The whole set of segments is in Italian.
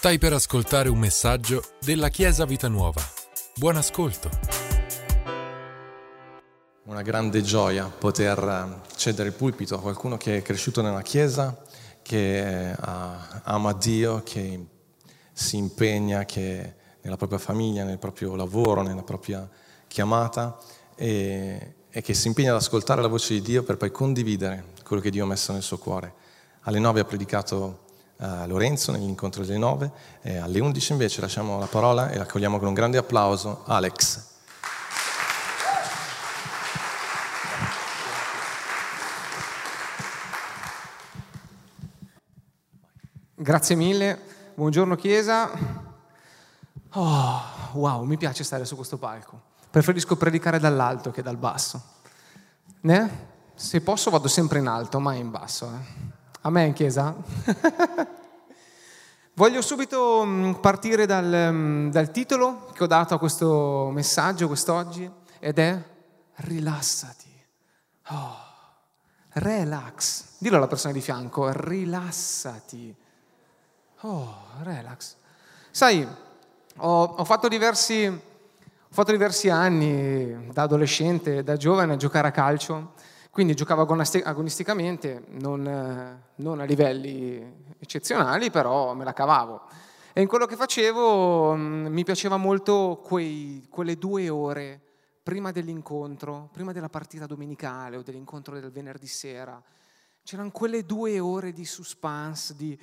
Stai per ascoltare un messaggio della Chiesa Vita Nuova. Buon ascolto. Una grande gioia poter eh, cedere il pulpito a qualcuno che è cresciuto nella Chiesa, che ama Dio, che si impegna che nella propria famiglia, nel proprio lavoro, nella propria chiamata e, e che si impegna ad ascoltare la voce di Dio per poi condividere quello che Dio ha messo nel suo cuore. Alle nove ha predicato uh, Lorenzo nell'incontro delle nove, e alle undici invece lasciamo la parola e accogliamo con un grande applauso Alex. Grazie mille, buongiorno Chiesa. Oh, wow, mi piace stare su questo palco. Preferisco predicare dall'alto che dal basso. Né? Se posso vado sempre in alto, mai in basso. Eh. A me in chiesa? Voglio subito mm, partire dal, mm, dal, titolo che ho dato a questo messaggio quest'oggi ed è rilassati. Oh, relax. Dillo alla persona di fianco, rilassati. Oh, relax. Sai, ho, ho, fatto diversi, ho fatto diversi anni da adolescente, da giovane a giocare a calcio quindi giocavo agonisticamente, non, non, a livelli eccezionali, però me la cavavo. E in quello che facevo mm, mi piaceva molto quei, quelle due ore prima dell'incontro, prima della partita domenicale o dell'incontro del venerdì sera. C'erano quelle due ore di suspense, di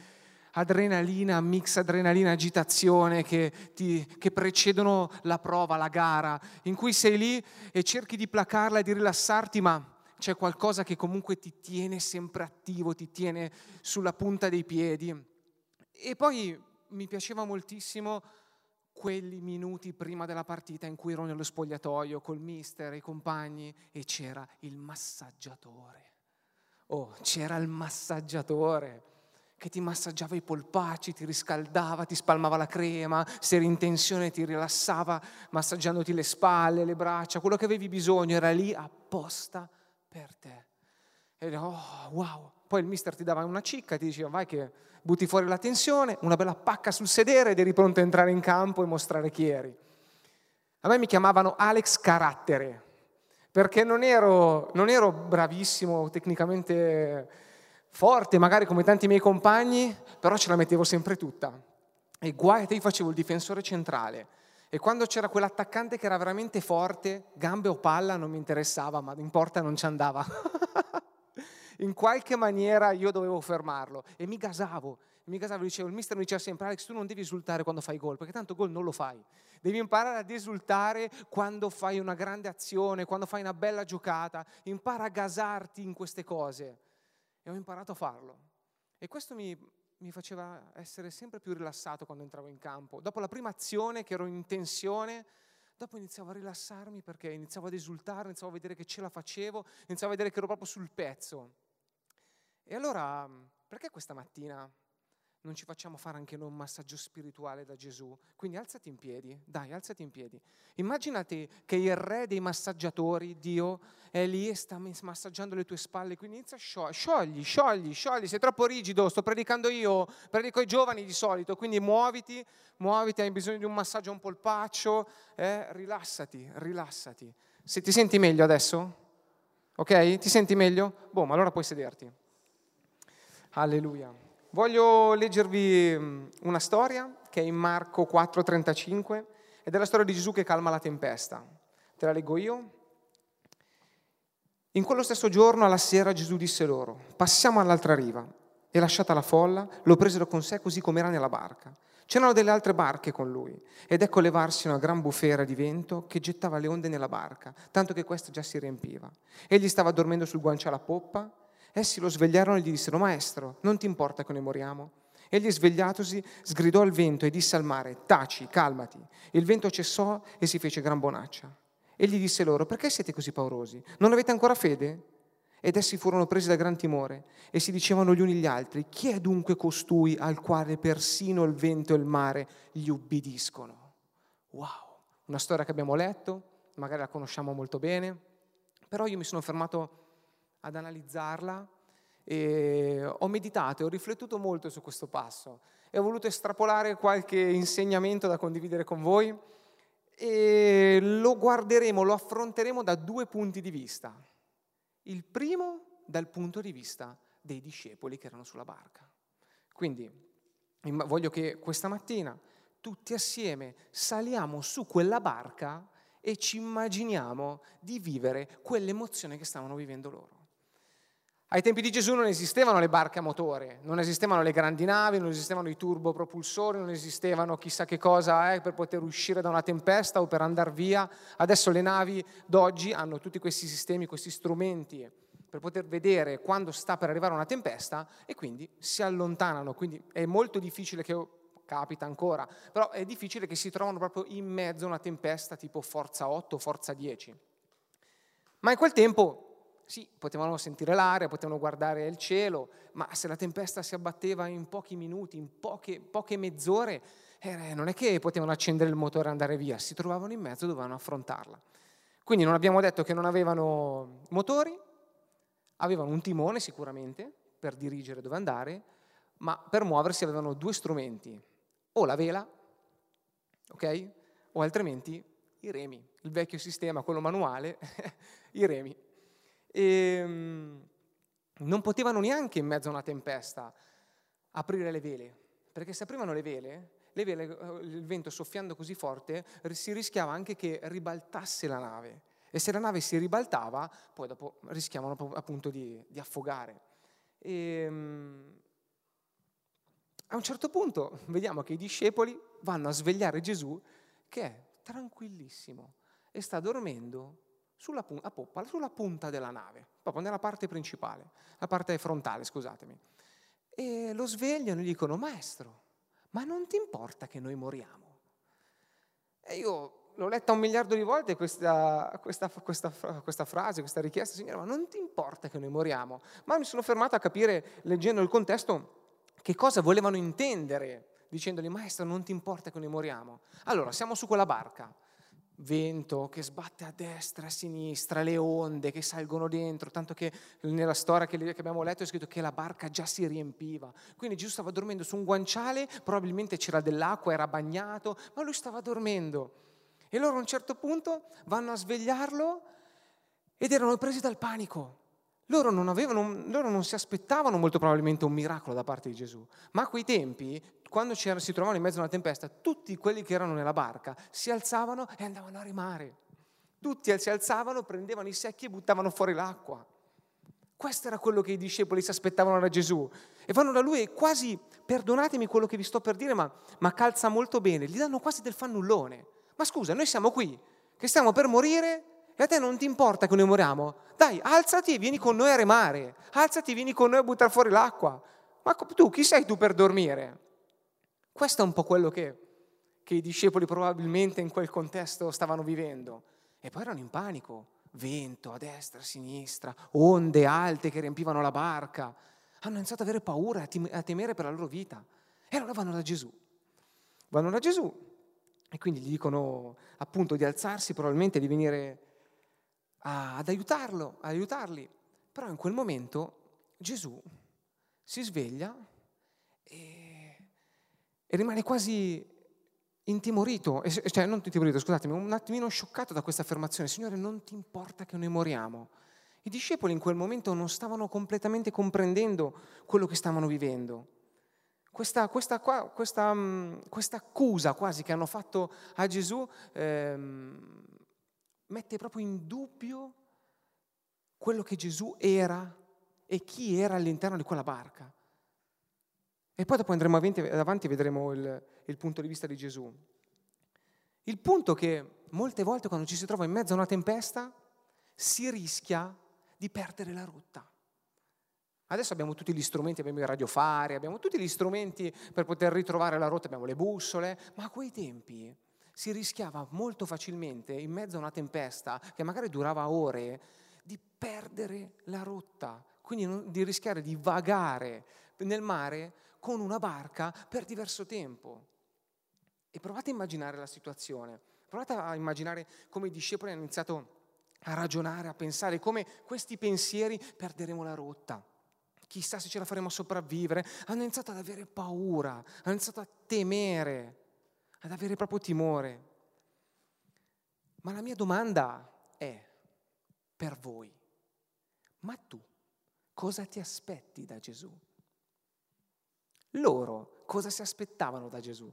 adrenalina, mix adrenalina, agitazione che, ti, che precedono la prova, la gara, in cui sei lì e cerchi di placarla e di rilassarti, ma c'è qualcosa che comunque ti tiene sempre attivo, ti tiene sulla punta dei piedi. E poi mi piaceva moltissimo quelli minuti prima della partita in cui ero nello spogliatoio col mister i compagni e c'era il massaggiatore. Oh, c'era il massaggiatore che ti massaggiava i polpacci, ti riscaldava, ti spalmava la crema, se eri in tensione ti rilassava massaggiandoti le spalle, le braccia, quello che avevi bisogno era lì apposta per te. E oh, wow. Poi il mister ti dava una cicca e ti diceva vai che butti fuori la tensione, una bella pacca sul sedere ed eri pronto a entrare in campo e mostrare chi eri. A me mi chiamavano Alex Carattere, perché non ero, non ero bravissimo tecnicamente forte, magari come tanti miei compagni, però ce la mettevo sempre tutta. E guai a te io facevo il difensore centrale. E quando c'era quell'attaccante che era veramente forte, gambe o palla non mi interessava, ma in porta non ci andava. in qualche maniera io dovevo fermarlo e mi gasavo. Mi gasavo, dicevo, il mister mi diceva sempre, Alex, tu non devi esultare quando fai gol, perché tanto gol non lo fai. Devi imparare ad esultare quando fai una grande azione, quando fai una bella giocata. Impara a gasarti in queste cose. E ho imparato a farlo. E questo mi, mi faceva essere sempre più rilassato quando entravo in campo. Dopo la prima azione, che ero in tensione, dopo iniziavo a rilassarmi perché iniziavo ad esultare, iniziavo a vedere che ce la facevo, iniziavo a vedere che ero proprio sul pezzo. E allora, perché questa mattina non ci facciamo fare anche noi un massaggio spirituale da Gesù. Quindi alzati in piedi, dai, alzati in piedi. Immaginati che il re dei massaggiatori, Dio, è lì e sta massaggiando le tue spalle, quindi inizia a sciogliere, sciogli, sciogli, sciogli, sei troppo rigido, sto predicando io, predico ai giovani di solito, quindi muoviti, muoviti, hai bisogno di un massaggio un polpaccio, eh? rilassati, rilassati. Se ti senti meglio adesso? Ok? Ti senti meglio? Boh, ma allora puoi sederti. Alleluia. Voglio leggervi mm, una storia che è in Marco 4:35 ed è la storia di Gesù che calma la tempesta. Te la leggo io. In quello stesso giorno, alla sera, Gesù disse loro, passiamo all'altra riva. E lasciata la folla, lo presero con sé così come era nella barca. C'erano delle altre barche con lui, ed ecco levarsi una gran bufera di vento che gettava le onde nella barca, tanto che questa già si riempiva. Egli stava dormendo sul guanciale a poppa Essi lo svegliarono e gli dissero, Maestro, non ti importa che noi moriamo? Egli svegliatosi sgridò al vento e disse al mare, taci, calmati. Il vento cessò e si fece gran bonaccia. Egli disse loro, perché siete così paurosi? Non avete ancora fede? Ed essi furono presi da gran timore e si dicevano gli uni gli altri, chi è dunque costui al quale persino il vento e il mare gli ubbidiscono? Wow, una storia che abbiamo letto, magari la conosciamo molto bene, però io mi sono fermato ad analizzarla e ho meditato e ho riflettuto molto su questo passo e ho voluto estrapolare qualche insegnamento da condividere con voi e lo guarderemo, lo affronteremo da due punti di vista. Il primo dal punto di vista dei discepoli che erano sulla barca. Quindi voglio che questa mattina tutti assieme saliamo su quella barca e ci immaginiamo di vivere quell'emozione che stavano vivendo loro. Ai tempi di Gesù non esistevano le barche a motore, non esistevano le grandi navi, non esistevano i turbopropulsori, non esistevano chissà che cosa eh, per poter uscire da una tempesta o per andare via. Adesso le navi d'oggi hanno tutti questi sistemi, questi strumenti per poter vedere quando sta per arrivare una tempesta e quindi si allontanano. Quindi è molto difficile che capita ancora, però è difficile che si trovano proprio in mezzo a una tempesta tipo forza 8 forza 10. Ma in quel tempo sì, potevano sentire l'aria, potevano guardare il cielo, ma se la tempesta si abbatteva in pochi minuti, in poche, poche mezz'ore, eh, non è che potevano accendere il motore e andare via, si trovavano in mezzo e dovevano affrontarla. Quindi non abbiamo detto che non avevano motori, avevano un timone sicuramente per dirigere dove andare, ma per muoversi avevano due strumenti, o la vela, ok? O altrimenti i remi, il vecchio sistema, quello manuale, i remi e ehm, non potevano neanche in mezzo a una tempesta aprire le vele, perché se aprivano le vele, le vele eh, il vento soffiando così forte, si rischiava anche che ribaltasse la nave. E se la nave si ribaltava, poi dopo rischiavano appunto di, di affogare. E, ehm, a un certo punto vediamo che i discepoli vanno a svegliare Gesù che è tranquillissimo e sta dormendo sulla, a poppa, sulla punta della nave, proprio nella parte principale, la parte frontale, scusatemi. E lo svegliano e gli dicono, maestro, ma non ti importa che noi moriamo? E io l'ho letta un miliardo di volte questa, questa, questa, questa, frase, questa richiesta, signore, ma non ti importa che noi moriamo? Ma mi sono fermato a capire, leggendo il contesto, che cosa volevano intendere dicendogli, maestro, non ti importa che noi moriamo? Allora, siamo su quella barca, vento che sbatte a destra, a sinistra, le onde che salgono dentro, tanto che nella storia che abbiamo letto è scritto che la barca già si riempiva. Quindi Gesù stava dormendo su un guanciale, probabilmente c'era dell'acqua, era bagnato, ma lui stava dormendo. E loro a un certo punto vanno a svegliarlo ed erano presi dal panico. Loro non, avevano, loro non si aspettavano molto probabilmente un miracolo da parte di Gesù, ma a quei tempi quando si trovavano in mezzo a una tempesta, tutti quelli che erano nella barca si alzavano e andavano a rimare. Tutti si alzavano, prendevano i secchi e buttavano fuori l'acqua. Questo era quello che i discepoli si aspettavano da Gesù. E vanno da lui e quasi, perdonatemi quello che vi sto per dire, ma, ma calza molto bene, gli danno quasi del fannullone. Ma scusa, noi siamo qui, che stiamo per morire e a te non ti importa che noi moriamo? Dai, alzati e vieni con noi a remare. Alzati e vieni con noi a buttare fuori l'acqua. Ma tu, chi sei tu per dormire? Questo è un po' quello che, che i discepoli probabilmente in quel contesto stavano vivendo. E poi erano in panico, vento a destra, a sinistra, onde alte che riempivano la barca. Hanno iniziato ad avere paura, a temere per la loro vita. E allora vanno da Gesù. Vanno da Gesù e quindi gli dicono appunto di alzarsi, probabilmente di venire ad aiutarlo, ad aiutarli. Però in quel momento Gesù si sveglia e e rimane quasi intimorito, cioè non intimorito, scusatemi, un attimino scioccato da questa affermazione, Signore non ti importa che noi moriamo. I discepoli in quel momento non stavano completamente comprendendo quello che stavano vivendo. Questa, questa, questa, mm, questa accusa quasi che hanno fatto a Gesù ehm, mette proprio in dubbio quello che Gesù era e chi era all'interno di quella barca. E poi dopo andremo avanti, e vedremo il, il punto di vista di Gesù. Il punto è che molte volte quando ci si trova in mezzo a una tempesta si rischia di perdere la rotta. Adesso abbiamo tutti gli strumenti, abbiamo i radiofari, abbiamo tutti gli strumenti per poter ritrovare la rotta, abbiamo le bussole, ma a quei tempi si rischiava molto facilmente, in mezzo a una tempesta che magari durava ore, di perdere la rotta, quindi di rischiare di vagare nel mare con una barca per diverso tempo. E provate a immaginare la situazione, provate a immaginare come i discepoli hanno iniziato a ragionare, a pensare come questi pensieri perderemo la rotta. chissà se ce la faremo a sopravvivere, hanno iniziato ad avere paura, hanno iniziato a temere, ad avere proprio timore. Ma la mia domanda è per voi, ma tu cosa ti aspetti da Gesù? Loro cosa si aspettavano da Gesù?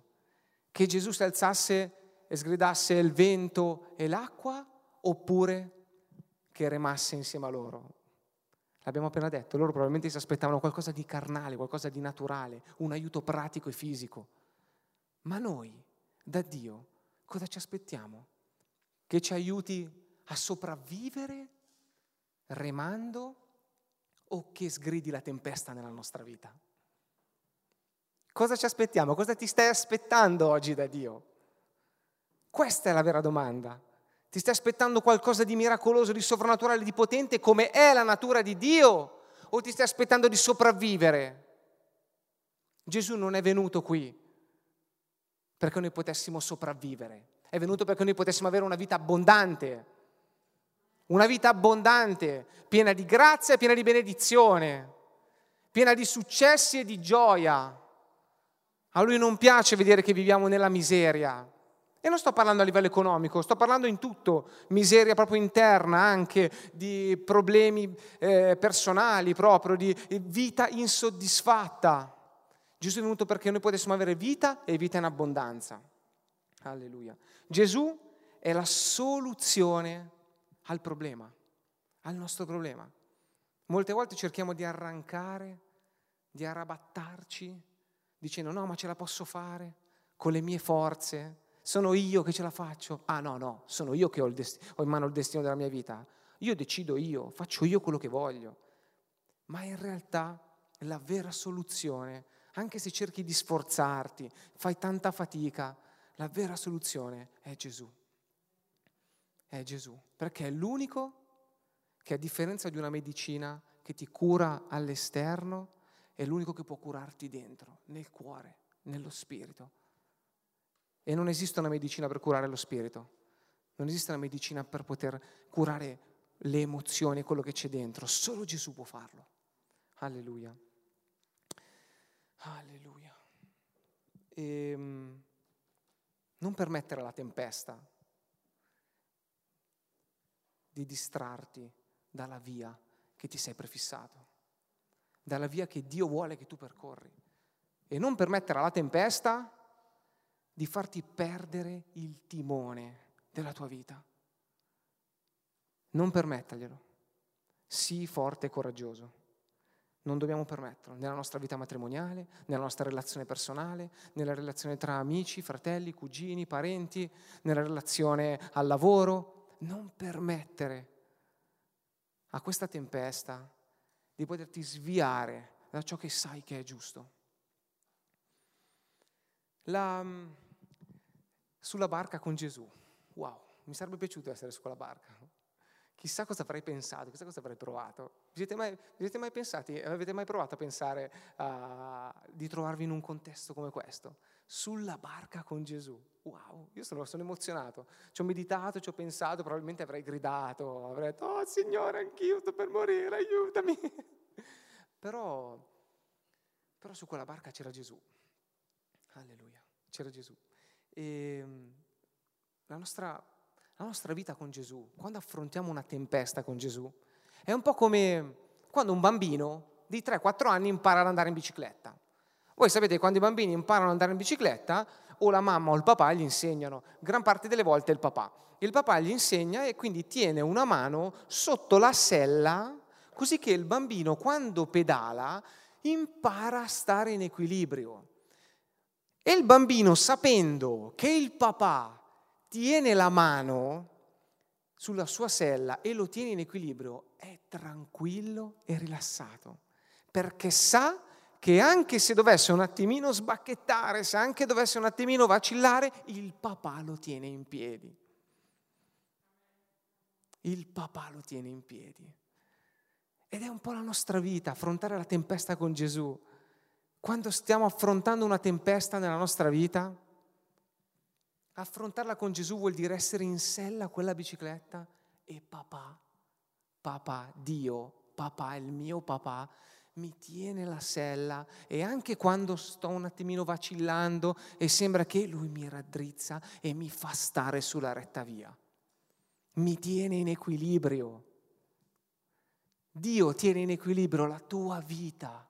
Che Gesù si alzasse e sgridasse il vento e l'acqua oppure che remasse insieme a loro? L'abbiamo appena detto, loro probabilmente si aspettavano qualcosa di carnale, qualcosa di naturale, un aiuto pratico e fisico. Ma noi, da Dio, cosa ci aspettiamo? Che ci aiuti a sopravvivere remando o che sgridi la tempesta nella nostra vita? Cosa ci aspettiamo? Cosa ti stai aspettando oggi da Dio? Questa è la vera domanda. Ti stai aspettando qualcosa di miracoloso, di sovrannaturale, di potente come è la natura di Dio? O ti stai aspettando di sopravvivere? Gesù non è venuto qui perché noi potessimo sopravvivere, è venuto perché noi potessimo avere una vita abbondante, una vita abbondante, piena di grazia, piena di benedizione, piena di successi e di gioia. A lui non piace vedere che viviamo nella miseria, e non sto parlando a livello economico, sto parlando in tutto, miseria proprio interna, anche di problemi eh, personali proprio, di vita insoddisfatta. Gesù è venuto perché noi potessimo avere vita e vita in abbondanza. Alleluia. Gesù è la soluzione al problema, al nostro problema. Molte volte cerchiamo di arrancare, di arrabattarci, dicendo no, ma ce la posso fare con le mie forze, sono io che ce la faccio. Ah no, no, sono io che ho, dest- ho in mano il destino della mia vita. Io decido io, faccio io quello che voglio. Ma in realtà la vera soluzione, anche se cerchi di sforzarti, fai tanta fatica, la vera soluzione è Gesù. È Gesù, perché è l'unico che a differenza di una medicina che ti cura all'esterno, è l'unico che può curarti dentro, nel cuore, nello spirito. E non esiste una medicina per curare lo spirito, non esiste una medicina per poter curare le emozioni, quello che c'è dentro, solo Gesù può farlo. Alleluia. Alleluia. E, ehm, non permettere alla tempesta di distrarti dalla via che ti sei prefissato, dalla via che Dio vuole che tu percorri. E non permettere alla tempesta di farti perdere il timone della tua vita. Non permetterglielo. Sii forte e coraggioso. Non dobbiamo permetterlo nella nostra vita matrimoniale, nella nostra relazione personale, nella relazione tra amici, fratelli, cugini, parenti, nella relazione al lavoro. Non permettere a questa tempesta di poterti sviare da ciò che sai che è giusto. La, sulla barca con Gesù. Wow, mi sarebbe piaciuto essere su quella barca. Chissà cosa avrei pensato, chissà cosa avrei provato. Vi siete mai, vi siete mai pensati, avete mai provato a pensare uh, di trovarvi in un contesto come questo? Sulla barca con Gesù. Wow, io sono, sono, emozionato. Ci ho meditato, ci ho pensato, probabilmente avrei gridato, avrei detto, oh Signore, anch'io sto per morire, aiutami. però, però su quella barca c'era Gesù. Alleluia, c'era Gesù. E ehm, la nostra, la nostra vita con Gesù, quando affrontiamo una tempesta con Gesù, è un po' come quando un bambino di 3-4 anni impara ad andare in bicicletta. Voi sapete, quando i bambini imparano ad andare in bicicletta, o la mamma o il papà gli insegnano, gran parte delle volte è il papà. Il papà gli insegna e quindi tiene una mano sotto la sella, così che il bambino quando pedala impara a stare in equilibrio. E il bambino, sapendo che il papà tiene la mano sulla sua sella e lo tiene in equilibrio, è tranquillo e rilassato, perché sa che anche se dovesse un attimino sbacchettare, se anche dovesse un attimino vacillare, il papà lo tiene in piedi. Il papà lo tiene in piedi. Ed è un po' la nostra vita, affrontare la tempesta con Gesù quando stiamo affrontando una tempesta nella nostra vita, affrontarla con Gesù vuol dire essere in sella a quella bicicletta e papà, papà, Dio, papà, il mio papà, mi tiene la sella e anche quando sto un attimino vacillando e sembra che lui mi raddrizza e mi fa stare sulla retta via. Mi tiene in equilibrio. Dio tiene in equilibrio la tua vita.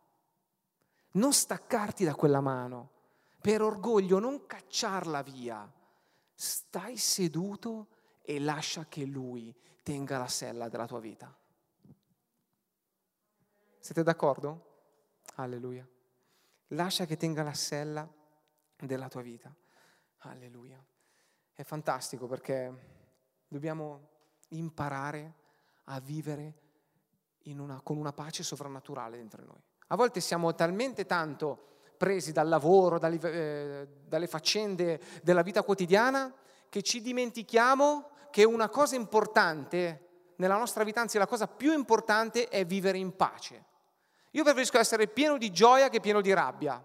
Non staccarti da quella mano. Per orgoglio non cacciarla via. Stai seduto e lascia che Lui tenga la sella della tua vita. Siete d'accordo? Alleluia. Lascia che tenga la sella della tua vita. Alleluia. È fantastico perché dobbiamo imparare a vivere una, con una pace sovrannaturale dentro noi. A volte siamo talmente tanto presi dal lavoro, dalle, eh, dalle faccende della vita quotidiana, che ci dimentichiamo che una cosa importante nella nostra vita, anzi la cosa più importante è vivere in pace. Io preferisco essere pieno di gioia che pieno di rabbia.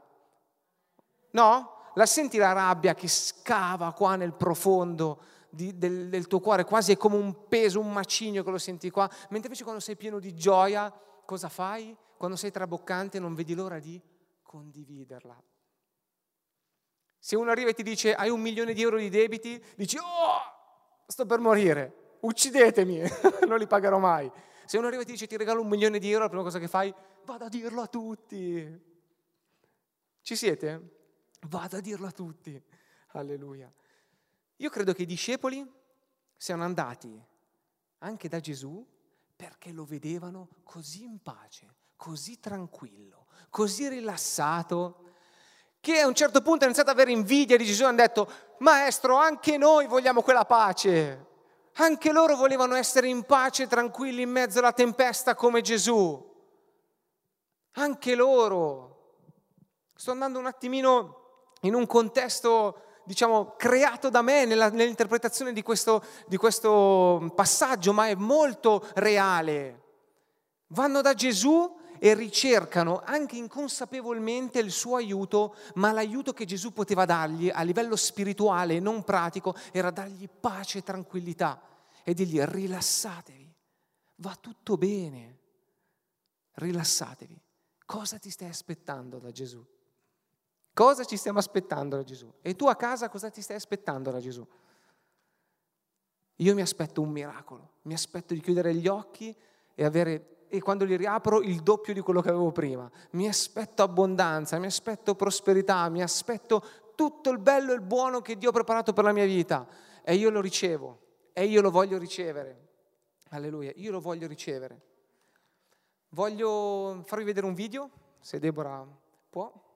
No? La senti la rabbia che scava qua nel profondo di, del, del, tuo cuore, quasi è come un peso, un macigno che lo senti qua, mentre invece quando sei pieno di gioia, cosa fai? Quando sei traboccante non vedi l'ora di condividerla. Se uno arriva e ti dice hai un milione di euro di debiti, dici oh, sto per morire, uccidetemi, non li pagherò mai. Se uno arriva e ti dice ti regalo un milione di euro, la prima cosa che fai, vado a dirlo a tutti. Ci siete? Vado a dirlo a tutti. Alleluia. Io credo che i discepoli siano andati anche da Gesù perché lo vedevano così in pace, così tranquillo, così rilassato, che a un certo punto hanno iniziato ad avere invidia di Gesù e hanno detto, Maestro, anche noi vogliamo quella pace. Anche loro volevano essere in pace, tranquilli in mezzo alla tempesta come Gesù. Anche loro. Sto andando un attimino in un contesto, diciamo, creato da me nella, nell'interpretazione di questo, di questo passaggio, ma è molto reale. Vanno da Gesù e ricercano anche inconsapevolmente il suo aiuto, ma l'aiuto che Gesù poteva dargli a livello spirituale e non pratico era dargli pace e tranquillità e dirgli rilassatevi, va tutto bene, rilassatevi. Cosa ti stai aspettando da Gesù? Cosa ci stiamo aspettando da Gesù? E tu a casa cosa ti stai aspettando da Gesù? Io mi aspetto un miracolo, mi aspetto di chiudere gli occhi e avere e quando li riapro il doppio di quello che avevo prima. Mi aspetto abbondanza, mi aspetto prosperità, mi aspetto tutto il bello e il buono che Dio ha preparato per la mia vita e io lo ricevo e io lo voglio ricevere. Alleluia, io lo voglio ricevere. Voglio farvi vedere un video, se Deborah può.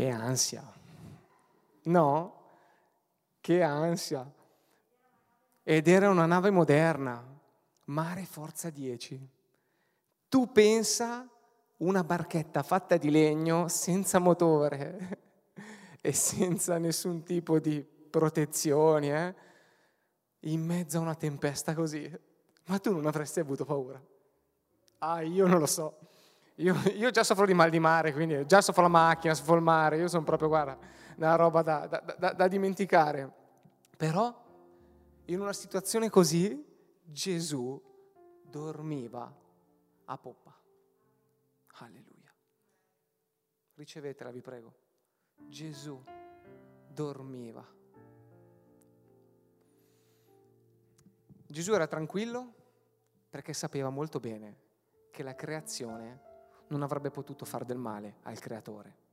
Che ansia. No? Che ansia. Ed era una nave moderna, Mare Forza 10. Tu pensa una barchetta fatta di legno senza motore e senza nessun tipo di protezioni, eh? in mezzo a una tempesta così. Ma tu non avresti avuto paura. Ah, io non lo so. Io, io, già soffro di mal di mare, quindi già soffro la macchina, soffro il mare, io sono proprio, guarda, una roba da, da, da, da dimenticare. Però in una situazione così Gesù dormiva a poppa. Alleluia. Ricevetela, vi prego. Gesù dormiva. Gesù era tranquillo perché sapeva molto bene che la creazione non avrebbe potuto fare del male al creatore.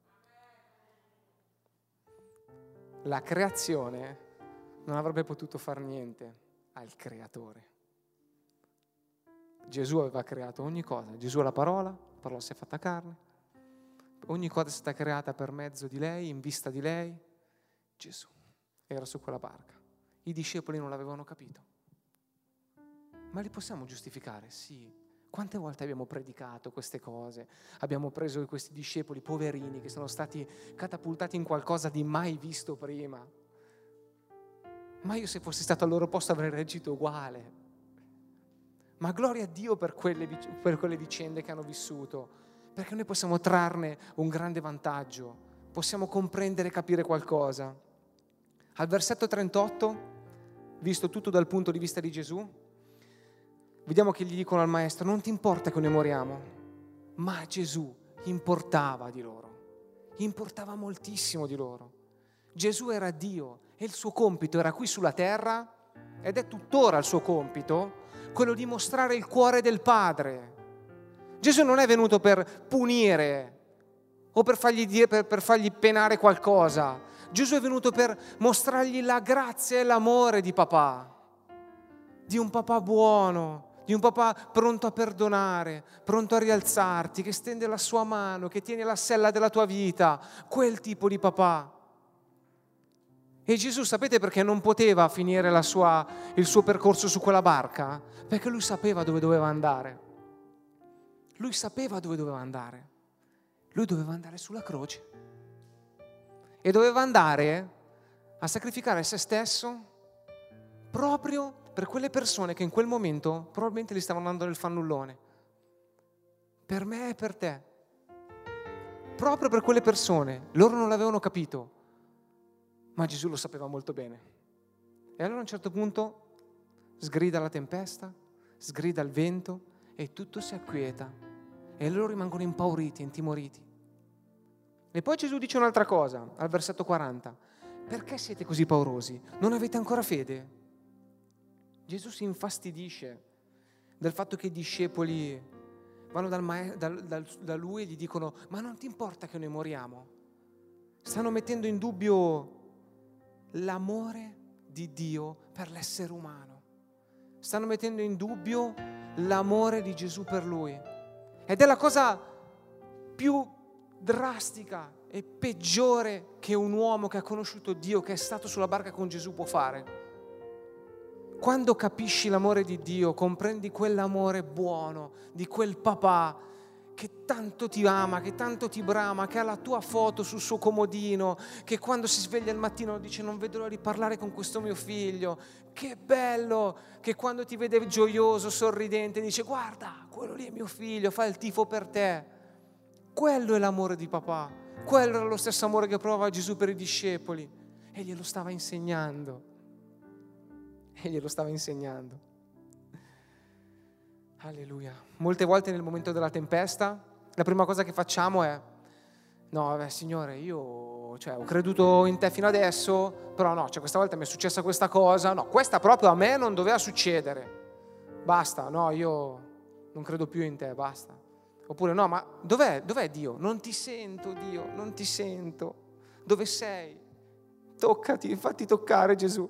La creazione non avrebbe potuto fare niente al creatore. Gesù aveva creato ogni cosa, Gesù è la parola, la parola si è fatta carne, ogni cosa è stata creata per mezzo di lei, in vista di lei. Gesù era su quella barca. I discepoli non l'avevano capito. Ma li possiamo giustificare? Sì. Quante volte abbiamo predicato queste cose? Abbiamo preso questi discepoli poverini che sono stati catapultati in qualcosa di mai visto prima. Ma io se fossi stato al loro posto avrei reagito uguale. Ma gloria a Dio per quelle, per quelle vicende che hanno vissuto, perché noi possiamo trarne un grande vantaggio, possiamo comprendere e capire qualcosa. Al versetto 38, visto tutto dal punto di vista di Gesù, vediamo che gli dicono al maestro, non ti importa che noi moriamo, ma Gesù importava di loro, importava moltissimo di loro. Gesù era Dio e il suo compito era qui sulla terra ed è tuttora il suo compito quello di mostrare il cuore del Padre. Gesù non è venuto per punire o per fargli, dire, per, per fargli penare qualcosa. Gesù è venuto per mostrargli la grazia e l'amore di papà, di un papà buono, di un papà pronto a perdonare, pronto a rialzarti, che stende la sua mano, che tiene la sella della tua vita, quel tipo di papà. E Gesù sapete perché non poteva finire sua, il suo percorso su quella barca? Perché lui sapeva dove doveva andare. Lui sapeva dove doveva andare. Lui doveva andare sulla croce. E doveva andare a sacrificare se stesso proprio per quelle persone che in quel momento probabilmente gli stavano dando del fannullone. Per me e per te. Proprio per quelle persone. Loro non l'avevano capito ma Gesù lo sapeva molto bene. E allora a un certo punto sgrida la tempesta, sgrida il vento e tutto si acquieta e loro rimangono impauriti, intimoriti. E poi Gesù dice un'altra cosa al versetto 40. Perché siete così paurosi? Non avete ancora fede? Gesù si infastidisce del fatto che i discepoli vanno dal, dal, dal, da lui e gli dicono ma non ti importa che noi moriamo? Stanno mettendo in dubbio l'amore di Dio per l'essere umano. Stanno mettendo in dubbio l'amore di Gesù per lui. Ed è la cosa più drastica e peggiore che un uomo che ha conosciuto Dio, che è stato sulla barca con Gesù può fare. Quando capisci l'amore di Dio, comprendi quell'amore buono di quel papà che tanto ti ama, che tanto ti brama, che ha la tua foto sul suo comodino, che quando si sveglia il mattino dice non vedo l'ora di parlare con questo mio figlio, che bello, che quando ti vede gioioso, sorridente, dice guarda, quello lì è mio figlio, fa il tifo per te. Quello è l'amore di papà, quello era lo stesso amore che provava Gesù per i discepoli e glielo stava insegnando. E glielo stava insegnando. Alleluia. Molte volte nel momento della tempesta, la prima cosa che facciamo è, no, vabbè, Signore, io cioè, ho creduto in te fino adesso, però no, cioè, questa volta mi è successa questa cosa, no, questa proprio a me non doveva succedere. Basta, no, io non credo più in te, basta. Oppure no, ma dov'è, dov'è Dio? Non ti sento Dio, non ti sento. Dove sei? Toccati, fatti toccare Gesù.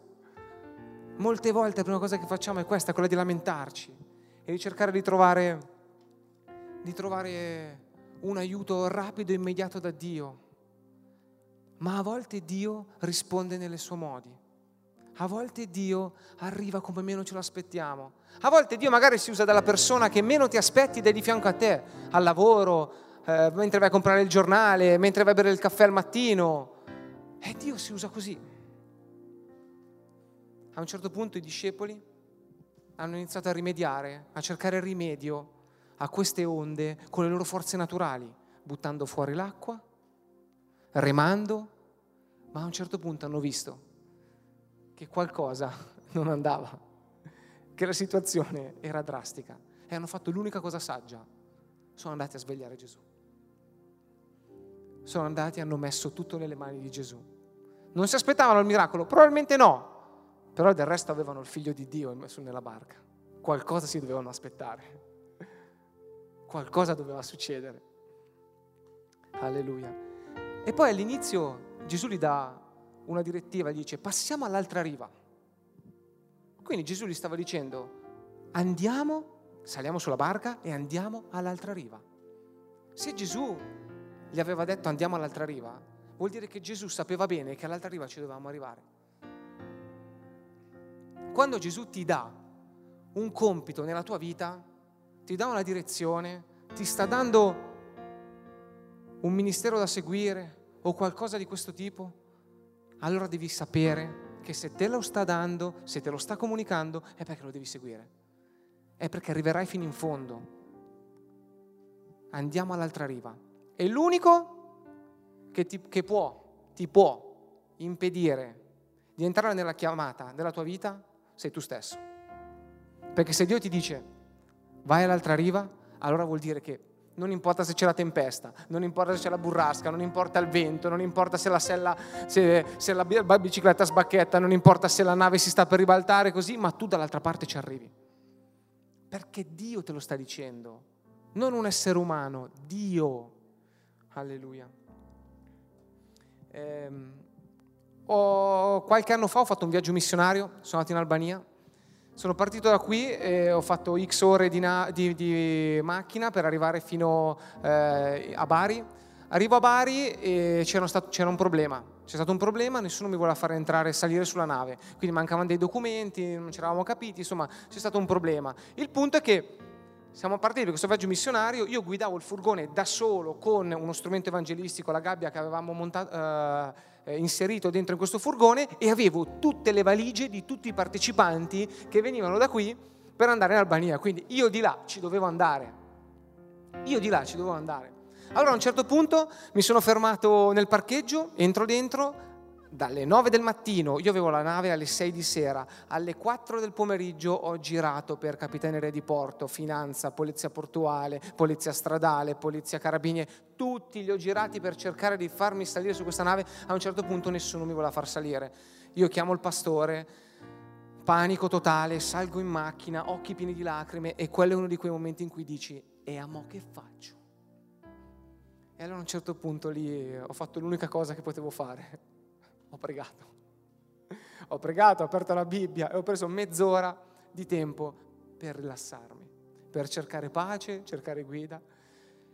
Molte volte la prima cosa che facciamo è questa, quella di lamentarci e di cercare di trovare, di trovare un aiuto rapido e immediato da Dio. Ma a volte Dio risponde nelle suoi modi. A volte Dio arriva come meno ce lo aspettiamo. A volte Dio magari si usa dalla persona che meno ti aspetti ed è di fianco a te, al lavoro, eh, mentre vai a comprare il giornale, mentre vai a bere il caffè al mattino. E Dio si usa così. A un certo punto i discepoli hanno iniziato a rimediare, a cercare rimedio a queste onde con le loro forze naturali, buttando fuori l'acqua, remando, ma a un certo punto hanno visto che qualcosa non andava, che la situazione era drastica e hanno fatto l'unica cosa saggia, sono andati a svegliare Gesù. Sono andati e hanno messo tutto nelle mani di Gesù. Non si aspettavano il miracolo? Probabilmente no, però del resto avevano il figlio di Dio messo nella barca. Qualcosa si dovevano aspettare. Qualcosa doveva succedere. Alleluia. E poi all'inizio Gesù gli dà una direttiva, gli dice passiamo all'altra riva. Quindi Gesù gli stava dicendo andiamo, saliamo sulla barca e andiamo all'altra riva. Se Gesù gli aveva detto andiamo all'altra riva, vuol dire che Gesù sapeva bene che all'altra riva ci dovevamo arrivare. Quando Gesù ti dà un compito nella tua vita, ti dà una direzione, ti sta dando un ministero da seguire o qualcosa di questo tipo, allora devi sapere che se te lo sta dando, se te lo sta comunicando, è perché lo devi seguire. È perché arriverai fino in fondo. Andiamo all'altra riva. E l'unico che, ti, che può, ti può impedire di entrare nella chiamata della tua vita sei tu stesso. Perché se Dio ti dice vai all'altra riva, allora vuol dire che non importa se c'è la tempesta, non importa se c'è la burrasca, non importa il vento, non importa se la, sella, se, se la bicicletta sbacchetta, non importa se la nave si sta per ribaltare così, ma tu dall'altra parte ci arrivi. Perché Dio te lo sta dicendo, non un essere umano, Dio. Alleluia. Ehm, ho, qualche anno fa ho fatto un viaggio missionario, sono andato in Albania sono partito da qui e ho fatto X ore di, na- di, di macchina per arrivare fino eh, a Bari. Arrivo a Bari e c'era, stato, c'era, un problema. C'è stato un problema, nessuno mi voleva fare entrare e salire sulla nave. Quindi mancavano dei documenti, non ci eravamo capiti, insomma c'è stato un problema. Il punto è che siamo partiti per questo viaggio missionario, io guidavo il furgone da solo con uno strumento evangelistico, la gabbia che avevamo montato... Eh, eh, inserito dentro in questo furgone e avevo tutte le valigie di tutti i partecipanti che venivano da qui per andare in Albania. Quindi io di là ci dovevo andare. Io di là ci dovevo andare. Allora a un certo punto mi sono fermato nel parcheggio, entro dentro, dalle 9 del mattino, io avevo la nave alle 6 di sera, alle 4 del pomeriggio ho girato per Capitaneria di Porto, Finanza, Polizia Portuale, Polizia Stradale, Polizia Carabinieri, tutti li ho girati per cercare di farmi salire su questa nave, a un certo punto nessuno mi voleva far salire. Io chiamo il pastore, panico totale, salgo in macchina, occhi pieni di lacrime e quello è uno di quei momenti in cui dici, e a mo che faccio? E allora a un certo punto lì ho fatto l'unica cosa che potevo fare ho pregato. Ho pregato, ho aperto la Bibbia e ho preso mezz'ora di tempo per rilassarmi, per cercare pace, cercare guida.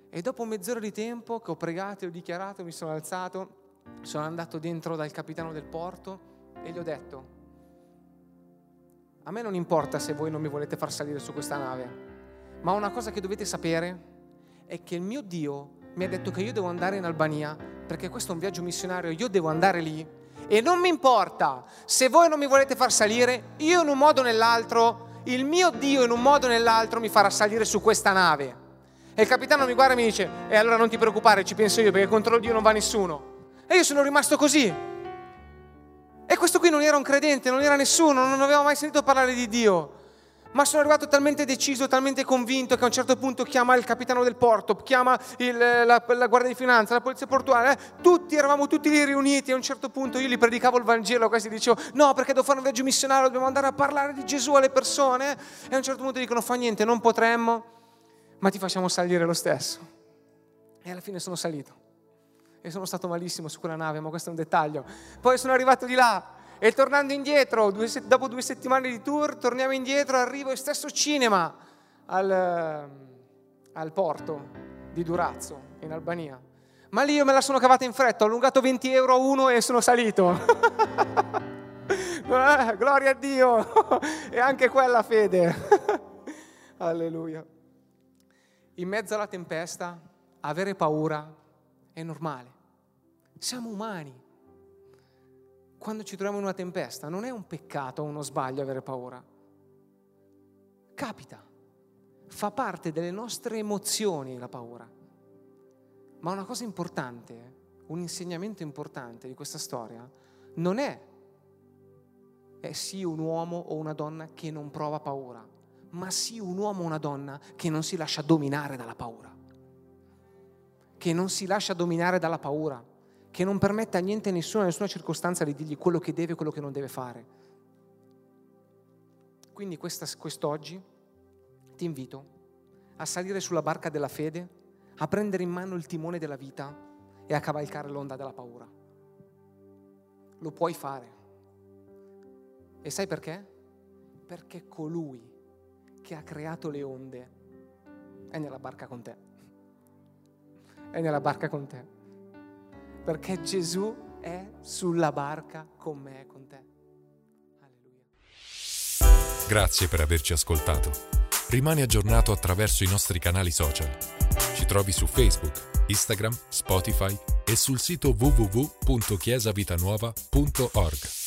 E dopo mezz'ora di tempo che ho pregato e ho dichiarato, mi sono alzato, sono andato dentro dal capitano del porto e gli ho detto, a me non importa se voi non mi volete far salire su questa nave, ma una cosa che dovete sapere è che il mio Dio mi ha detto che io devo andare in Albania perché questo è un viaggio missionario, io devo andare lì e non mi importa se voi non mi volete far salire, io in un modo o nell'altro, il mio Dio in un modo o nell'altro mi farà salire su questa nave. E il capitano mi guarda e mi dice, e allora non ti preoccupare, ci penso io perché contro Dio non va nessuno. E io sono rimasto così. E questo qui non era un credente, non era nessuno, non aveva mai sentito parlare di Dio ma sono arrivato talmente deciso, talmente convinto che a un certo punto chiama il capitano del porto, chiama il, la, la, guardia di finanza, la polizia portuale, eh? tutti eravamo tutti lì riuniti e a un certo punto io gli predicavo il Vangelo, questi dicevo no perché devo fare un viaggio missionario, dobbiamo andare a parlare di Gesù alle persone e a un certo punto dicono fa niente, non potremmo, ma ti facciamo salire lo stesso. E alla fine sono salito e sono stato malissimo su quella nave, ma questo è un dettaglio. Poi sono arrivato di là e tornando indietro, due, dopo due settimane di tour, torniamo indietro, arrivo al stesso cinema al, ehm, al porto di Durazzo, in Albania. Ma lì io me la sono cavata in fretta, ho allungato 20 euro a uno e sono salito. Eh, gloria a Dio! e anche quella fede. Alleluia. In mezzo alla tempesta, avere paura è normale. Siamo umani quando ci troviamo in una tempesta, non è un peccato o uno sbaglio avere paura. Capita. fa parte delle nostre emozioni la paura. Ma una cosa importante, un insegnamento importante di questa storia, non è, è sì un uomo o una donna che non prova paura, ma sì un uomo o una donna che non si lascia dominare dalla paura. Che non si lascia dominare dalla paura, che non permette a niente, a nessuno, a nessuna circostanza di dirgli quello che deve e quello che non deve fare. Quindi questa, quest'oggi ti invito a salire sulla barca della fede, a prendere in mano il timone della vita e a cavalcare l'onda della paura. Lo puoi fare. E sai perché? Perché colui che ha creato le onde è nella barca con te. È nella barca con te. Perché Gesù è sulla barca con me e con te. Alleluia. Grazie per averci ascoltato. Rimani aggiornato attraverso i nostri canali social. Ci trovi su Facebook, Instagram, Spotify e sul sito www.chiesavitanuova.org.